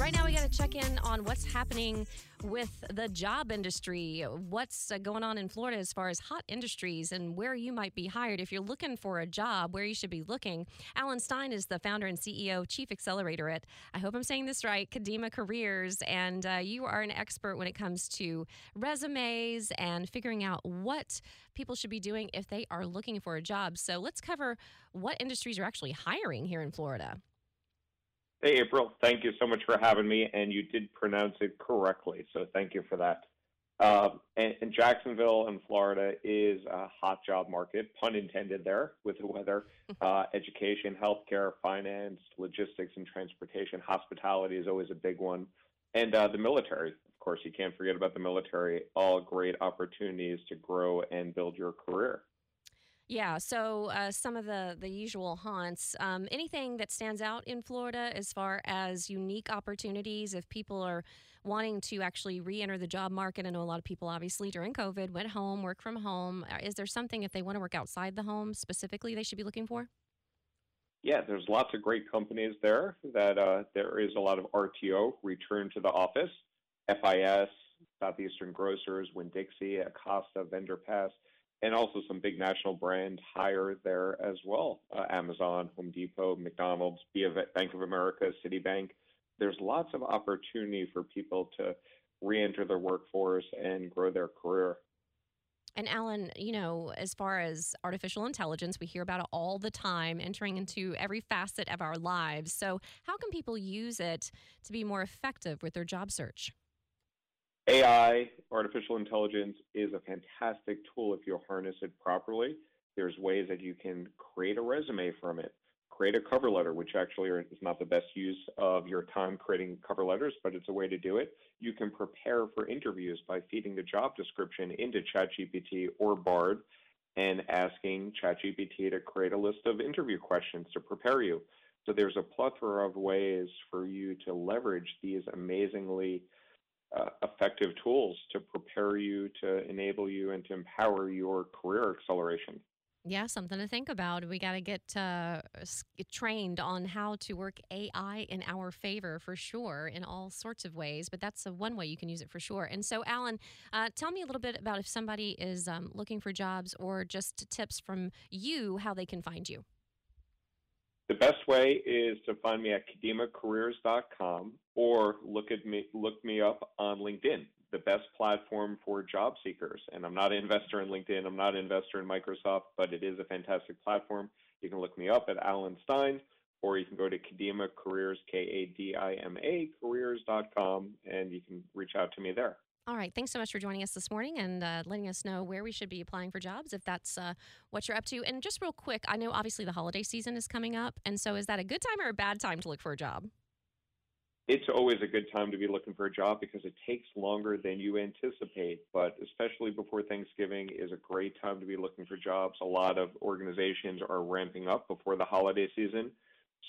Right now, we got to check in on what's happening with the job industry. What's uh, going on in Florida as far as hot industries and where you might be hired if you're looking for a job, where you should be looking. Alan Stein is the founder and CEO, Chief Accelerator at, I hope I'm saying this right, Kadima Careers. And uh, you are an expert when it comes to resumes and figuring out what people should be doing if they are looking for a job. So let's cover what industries are actually hiring here in Florida. Hey, April. Thank you so much for having me, and you did pronounce it correctly, so thank you for that. Um, and, and, Jacksonville in Florida is a hot job market, pun intended there, with the weather. Uh, education, healthcare, finance, logistics, and transportation. Hospitality is always a big one. And uh, the military, of course, you can't forget about the military. All great opportunities to grow and build your career. Yeah, so uh, some of the the usual haunts. Um, anything that stands out in Florida as far as unique opportunities if people are wanting to actually re-enter the job market? I know a lot of people, obviously, during COVID, went home, work from home. Uh, is there something if they want to work outside the home specifically they should be looking for? Yeah, there's lots of great companies there. That uh, there is a lot of RTO, return to the office, FIS, Southeastern Grocers, Winn Dixie, Acosta, Vendor Pass and also some big national brands hire there as well uh, Amazon, Home Depot, McDonald's, Bank of America, Citibank. There's lots of opportunity for people to re enter their workforce and grow their career. And Alan, you know, as far as artificial intelligence, we hear about it all the time, entering into every facet of our lives. So, how can people use it to be more effective with their job search? AI, artificial intelligence, is a fantastic tool if you harness it properly. There's ways that you can create a resume from it, create a cover letter, which actually is not the best use of your time creating cover letters, but it's a way to do it. You can prepare for interviews by feeding the job description into ChatGPT or Bard and asking ChatGPT to create a list of interview questions to prepare you. So there's a plethora of ways for you to leverage these amazingly uh, effective tools to prepare you, to enable you, and to empower your career acceleration. Yeah, something to think about. We got to get uh, trained on how to work AI in our favor for sure in all sorts of ways, but that's one way you can use it for sure. And so, Alan, uh, tell me a little bit about if somebody is um, looking for jobs or just tips from you how they can find you. The best way is to find me at kadimacareers.com or look at me look me up on LinkedIn, the best platform for job seekers. And I'm not an investor in LinkedIn, I'm not an investor in Microsoft, but it is a fantastic platform. You can look me up at Alan Stein, or you can go to Kadima Careers, K A D I M A careers.com, and you can reach out to me there. All right. Thanks so much for joining us this morning and uh, letting us know where we should be applying for jobs if that's uh, what you're up to. And just real quick, I know obviously the holiday season is coming up. And so is that a good time or a bad time to look for a job? It's always a good time to be looking for a job because it takes longer than you anticipate. But especially before Thanksgiving is a great time to be looking for jobs. A lot of organizations are ramping up before the holiday season.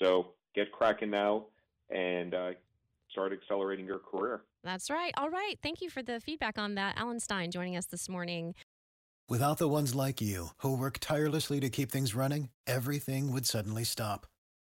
So get cracking now and uh, start accelerating your career. That's right. All right. Thank you for the feedback on that. Alan Stein joining us this morning. Without the ones like you, who work tirelessly to keep things running, everything would suddenly stop.